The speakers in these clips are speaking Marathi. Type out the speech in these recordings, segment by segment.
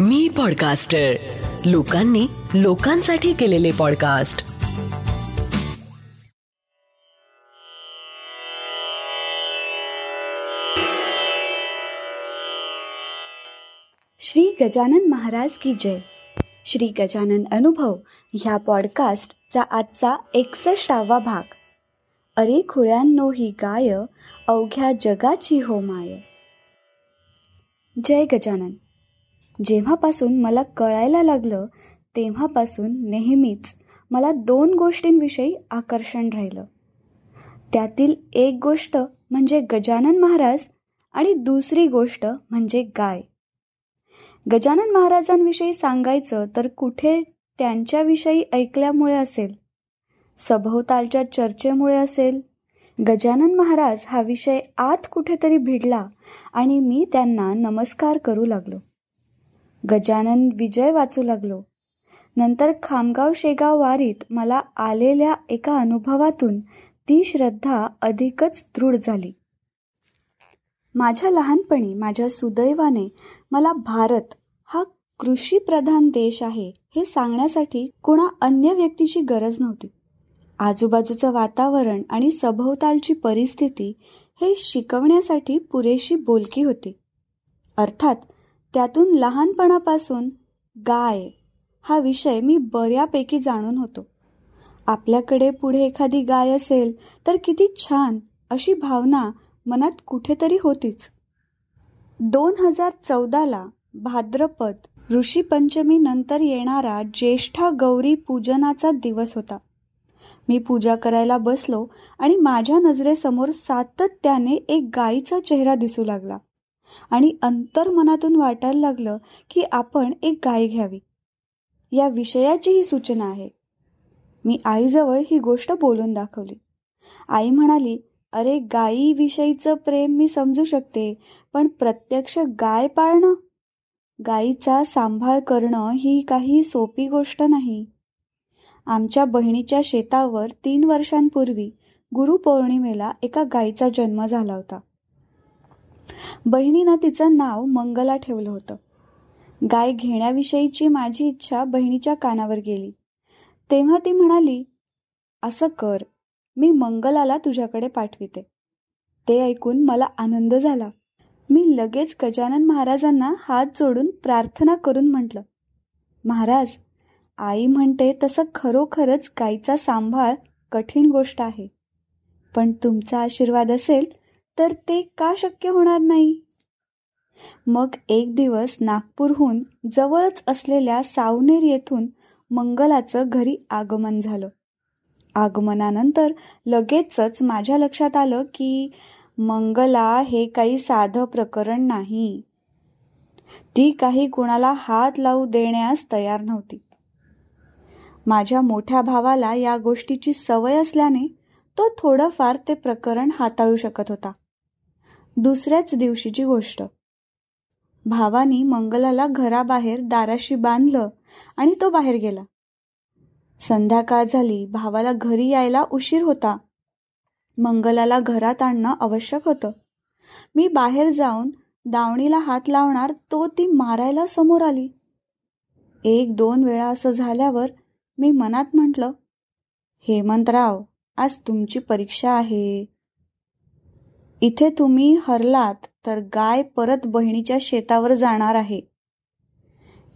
मी पॉडकास्टर लोकांनी लोकांसाठी केलेले पॉडकास्ट श्री गजानन महाराज की जय. श्री गजानन अनुभव ह्या पॉडकास्टचा आजचा एकसष्टावा भाग. अरे खुळ्यांनो ही गाय अवघ्या जगाची हो माय. जय गजानन. जेव्हापासून मला कळायला लागलं तेव्हापासून नेहमीच मला दोन गोष्टींविषयी आकर्षण राहिलं. त्यातील एक गोष्ट म्हणजे गजानन महाराज आणि दुसरी गोष्ट म्हणजे गाय. गजानन महाराजांविषयी सांगायचं तर कुठे त्यांच्याविषयी ऐकल्यामुळे असेल सभोवतालच्या चर्चेमुळे असेल गजानन महाराज हा विषय आत कुठेतरी भिडला आणि मी त्यांना नमस्कार करू लागलो. गजानन विजय वाचू लागलो. नंतर खामगाव शेगाव वारीत मला आलेल्या एका अनुभवातून ती श्रद्धा अधिकच दृढ झाली. माझ्या लहानपणी माझ्या सुदैवाने मला भारत हा कृषीप्रधान देश आहे हे सांगण्यासाठी कुणा अन्य व्यक्तीची गरज नव्हती. आजूबाजूचं वातावरण आणि सभोवतालची परिस्थिती हे शिकवण्यासाठी पुरेशी बोलकी होती. अर्थात त्यातून लहानपणापासून गाय हा विषय मी बऱ्यापैकी जाणून होतो. आपल्याकडे पुढे एखादी गाय असेल तर किती छान अशी भावना मनात कुठेतरी होतीच. दोन हजार चौदाला भाद्रपद ऋषीपंचमी नंतर येणारा ज्येष्ठा गौरी पूजनाचा दिवस होता. मी पूजा करायला बसलो आणि माझ्या नजरेसमोर सातत्याने एक गायीचा चेहरा दिसू लागला. आणि अंतर्मनातून वाटायला लागलं की आपण एक गाय घ्यावी. या विषयाची ही सूचना आहे. मी आईजवळ ही गोष्ट बोलून दाखवली. आई म्हणाली अरे गायीविषयीचं प्रेम मी समजू शकते पण प्रत्यक्ष गाय पाळणं? गायीचा सांभाळ करणं ही काही सोपी गोष्ट नाही. आमच्या बहिणीच्या शेतावर तीन वर्षांपूर्वी गुरुपौर्णिमेला एका गायीचा जन्म झाला होता. बहिणीनं तिचं नाव मंगला ठेवलं होतं. गाय घेण्याविषयीची माझी इच्छा बहिणीच्या कानावर गेली. तेव्हा ती म्हणाली असं कर मी मंगलाला तुझ्याकडे पाठविते. ते ऐकून मला आनंद झाला. मी लगेच गजानन महाराजांना हात जोडून प्रार्थना करून म्हटलं महाराज आई म्हणते तसं खरोखरच गाईचा सांभाळ कठीण गोष्ट आहे. पण तुमचा आशीर्वाद असेल तर ते का शक्य होणार नाही? मग एक दिवस नागपूरहून जवळच असलेल्या सावनेर येथून मंगलाचं घरी आगमन झालं. आगमनानंतर लगेचच माझ्या लक्षात आलं की मंगला हे काही साधं प्रकरण नाही. ती काही कुणाला हात लावू देण्यास तयार नव्हती. माझ्या मोठ्या भावाला या गोष्टीची सवय असल्याने तो थोडंफार ते प्रकरण हाताळू शकत होता. दुसऱ्याच दिवशीची गोष्ट. भावानी मंगलाला घराबाहेर दाराशी बांधलं आणि तो बाहेर गेला. संध्याकाळ झाली भावाला घरी यायला उशीर होता. मंगलाला घरात आणणं आवश्यक होतं. मी बाहेर जाऊन दावणीला हात लावणार तो ती मारायला समोर आली. एक दोन वेळा असं झाल्यावर मी मनात म्हटलं हेमंतराव आज तुमची परीक्षा आहे. इथे तुम्ही हरलात तर गाय परत बहिणीच्या शेतावर जाणार आहे.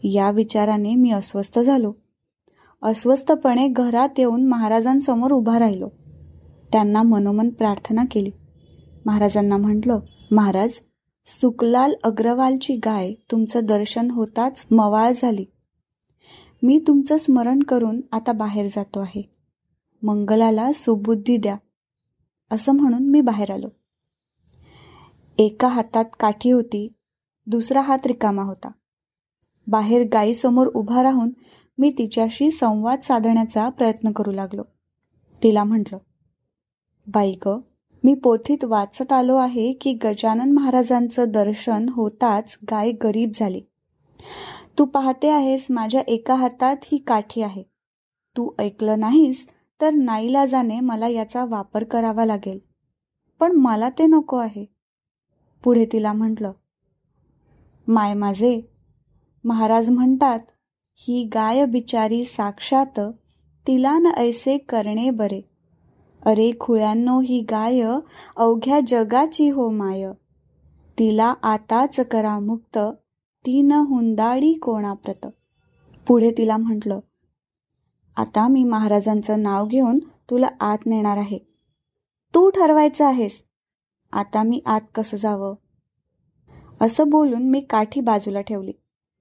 या विचाराने मी अस्वस्थ झालो. अस्वस्थपणे घरात येऊन महाराजांसमोर उभा राहिलो. त्यांना मनोमन प्रार्थना केली. महाराजांना म्हटलं महाराज सुकलाल अग्रवालची गाय तुमचं दर्शन होताच मवाळ झाली. मी तुमचं स्मरण करून आता बाहेर जातो आहे. मंगलाला सुबुद्धी द्या. असं म्हणून मी बाहेर आलो. एका हातात काठी होती दुसरा हात रिकामा होता. बाहेर गायीसमोर उभा राहून मी तिच्याशी संवाद साधण्याचा प्रयत्न करू लागलो. तिला म्हटलं बाई ग मी पोथीत वाचत आलो आहे की गजानन महाराजांचं दर्शन होताच गाय गरीब झाली. तू पाहते आहेस माझ्या एका हातात ही काठी आहे. तू ऐकलं नाहीस तर नाईलाजाने मला याचा वापर करावा लागेल. पण मला ते नको आहे. पुढे तिला म्हटलं माय माझे महाराज म्हणतात ही गाय बिचारी साक्षात तिला न ऐसे करणे बरे. अरे खुळ्यांनो ही गाय अवघ्या जगाची हो माय. तिला आताच करा मुक्त ती न हुंदाळी कोणाप्रत. पुढे तिला म्हटलं आता मी महाराजांचं नाव घेऊन तुला आत नेणार आहे. तू ठरवायचं आहेस. आता मी आत कसं जावं? असं बोलून मी काठी बाजूला ठेवली.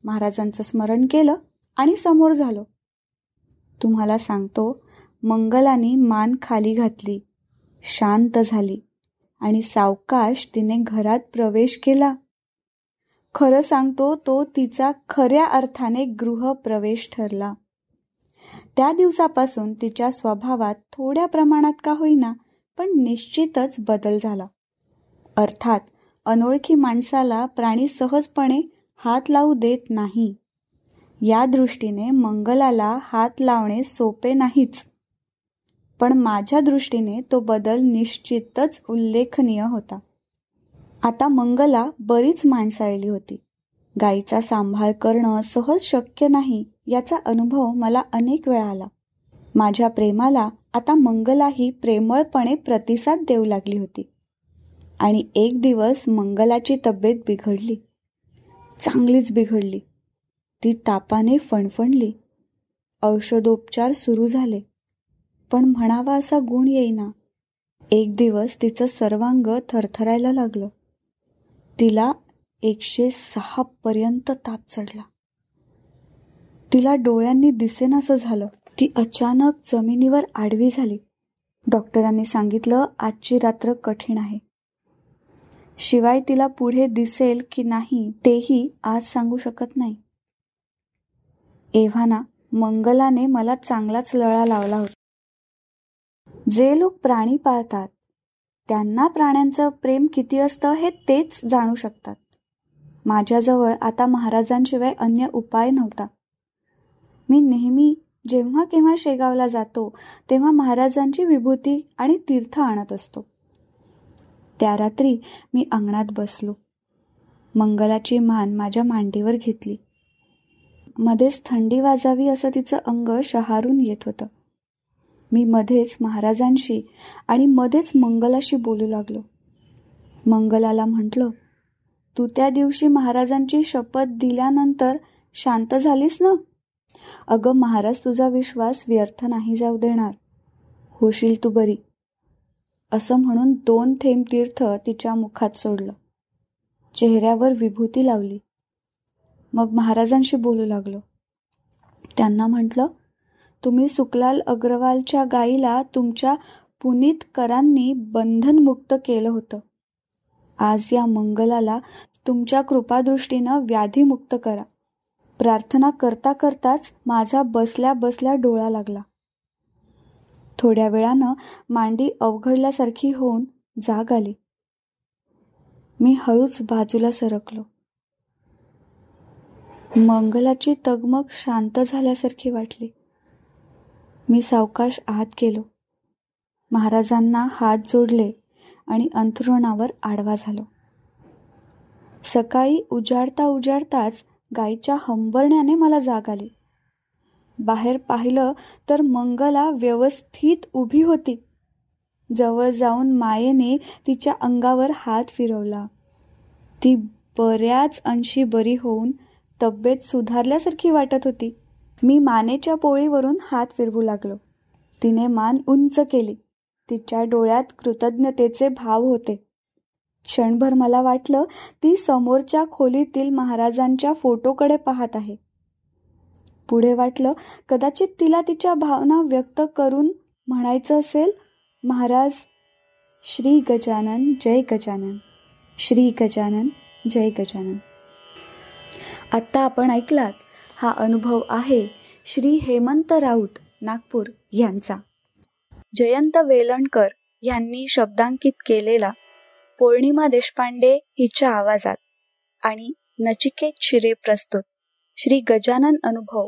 महाराजांचं स्मरण केलं आणि समोर झालो. तुम्हाला सांगतो मंगलाने मान खाली घातली. शांत झाली आणि सावकाश तिने घरात प्रवेश केला. खरं सांगतो तो तिचा खऱ्या अर्थाने गृहप्रवेश ठरला. त्या दिवसापासून तिच्या स्वभावात थोड्या प्रमाणात का होईना पण निश्चितच बदल झाला. अर्थात अनोळखी माणसाला प्राणी सहजपणे हात लावू देत नाही. या दृष्टीने मंगलाला हात लावणे सोपे नाहीच. पण माझ्या दृष्टीने तो बदल निश्चितच उल्लेखनीय होता. आता मंगला बरीच माणसाळली होती. गाईचा सांभाळ करणं सहज शक्य नाही याचा अनुभव मला अनेक वेळा आला. माझ्या प्रेमाला आता मंगलाही प्रेमळपणे प्रतिसाद देऊ लागली होती. आणि एक दिवस मंगलाची तब्येत बिघडली. चांगलीच बिघडली. ती तापाने फणफणली. औषधोपचार सुरू झाले. पण म्हणावा असा गुण येईना. एक दिवस तिचं सर्वांग थरथरायला लागलं. तिला एकशे सहा पर्यंत ताप चढला. तिला डोळ्यांनी दिसेनासं झालं. ती अचानक जमिनीवर आडवी झाली. डॉक्टरांनी सांगितलं आजची रात्र कठीण आहे. शिवाय तिला पुढे दिसेल की नाही तेही आज सांगू शकत नाही. एव्हाना मंगलाने मला चांगलाच लळा लावला होता. जे लोक प्राणी पाळतात त्यांना प्राण्यांचं प्रेम किती असतं हे तेच जाणू शकतात. माझ्याजवळ आता महाराजांशिवाय अन्य उपाय नव्हता. मी नेहमी जेव्हा केव्हा शेगावला जातो तेव्हा महाराजांची विभूती आणि तीर्थ आणत असतो. त्या रात्री मी अंगणात बसलो. मंगलाची मान माझ्या मांडीवर घेतली. मध्येच थंडी वाजावी असं तिचं अंग शहारून येत होतं. मी मध्येच महाराजांशी आणि मध्येच मंगलाशी बोलू लागलो. मंगलाला म्हटलं तू त्या दिवशी महाराजांची शपथ दिल्यानंतर शांत झालीस ना? अगं महाराज तुझा विश्वास व्यर्थ नाही जाऊ देणार. होशील तू बरी. असं म्हणून दोन थेंब तीर्थ तिच्या मुखात सोडलं. चेहऱ्यावर विभूती लावली. मग महाराजांशी बोलू लागलो. त्यांना म्हटलं तुम्ही सुकलाल अग्रवालच्या गाईला तुमच्या पुनीतकरांनी बंधनमुक्त केलं होतं. आज या मंगलाला तुमच्या कृपादृष्टीनं व्याधीमुक्त करा. प्रार्थना करता करताच माझा बसल्या बसल्या डोळा लागला. थोड्या वेळानं मांडी अवघडल्यासारखी होऊन जाग आली. मी हळूच बाजूला सरकलो. मंगलाची तगमग शांत झाल्यासारखी वाटली. मी सावकाश आत गेलो. महाराजांना हात जोडले आणि अंथरुणावर आडवा झालो. सकाळी उजाडता उजाडताच गायीच्या हंबरण्याने मला जाग आली. बाहेर पाहिलं तर मंगला व्यवस्थित उभी होती. जवळ जाऊन मायेने तिच्या अंगावर हात फिरवला. ती बऱ्याच अंशी बरी होऊन तब्येत सुधारल्यासारखी वाटत होती. मी मानेच्या पोळीवरून हात फिरवू लागलो. तिने मान उंच केली. तिच्या डोळ्यात कृतज्ञतेचे भाव होते. क्षणभर मला वाटलं ती समोरच्या खोलीतील महाराजांच्या फोटोकडे पाहत आहे. पुढे वाटलं कदाचित तिला तिच्या भावना व्यक्त करून म्हणायचं असेल महाराज श्री गजानन जय गजानन श्री गजानन जय गजानन. आत्ता आपण ऐकलात हा अनुभव आहे श्री हेमंत राऊत नागपूर यांचा. जयंत वेलणकर यांनी शब्दांकित केलेला पौर्णिमा देशपांडे हिच्या आवाजात आणि नचिकेत शिरे प्रस्तुत श्री गजानन अनुभव.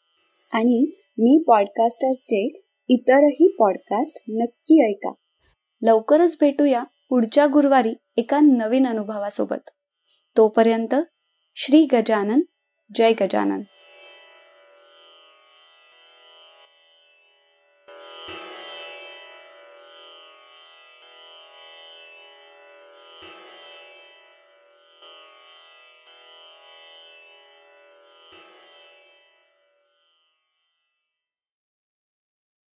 आणि मी पॉडकास्टरचे इतरही पॉडकास्ट नक्की ऐका. लवकरच भेटूया पुढच्या गुरुवारी एका नवीन अनुभवासोबत. तोपर्यंत श्री गजानन जय गजानन.